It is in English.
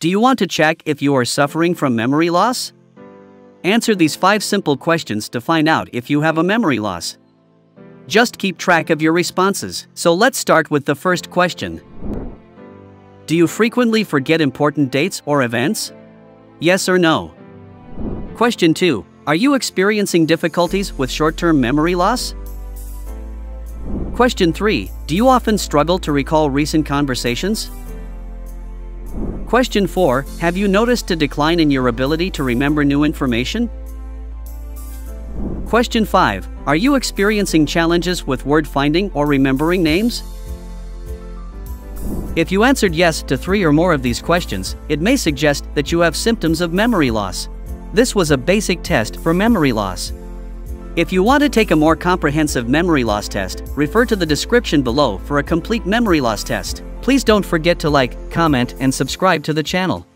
Do you want to check if you are suffering from memory loss? Answer these five simple questions to find out if you have a memory loss. Just keep track of your responses. So let's start with the first question. Do you frequently forget important dates or events? Yes or no? Question 2. Are you experiencing difficulties with short term memory loss? Question 3. Do you often struggle to recall recent conversations? Question 4. Have you noticed a decline in your ability to remember new information? Question 5. Are you experiencing challenges with word finding or remembering names? If you answered yes to three or more of these questions, it may suggest that you have symptoms of memory loss. This was a basic test for memory loss. If you want to take a more comprehensive memory loss test, refer to the description below for a complete memory loss test. Please don't forget to like, comment, and subscribe to the channel.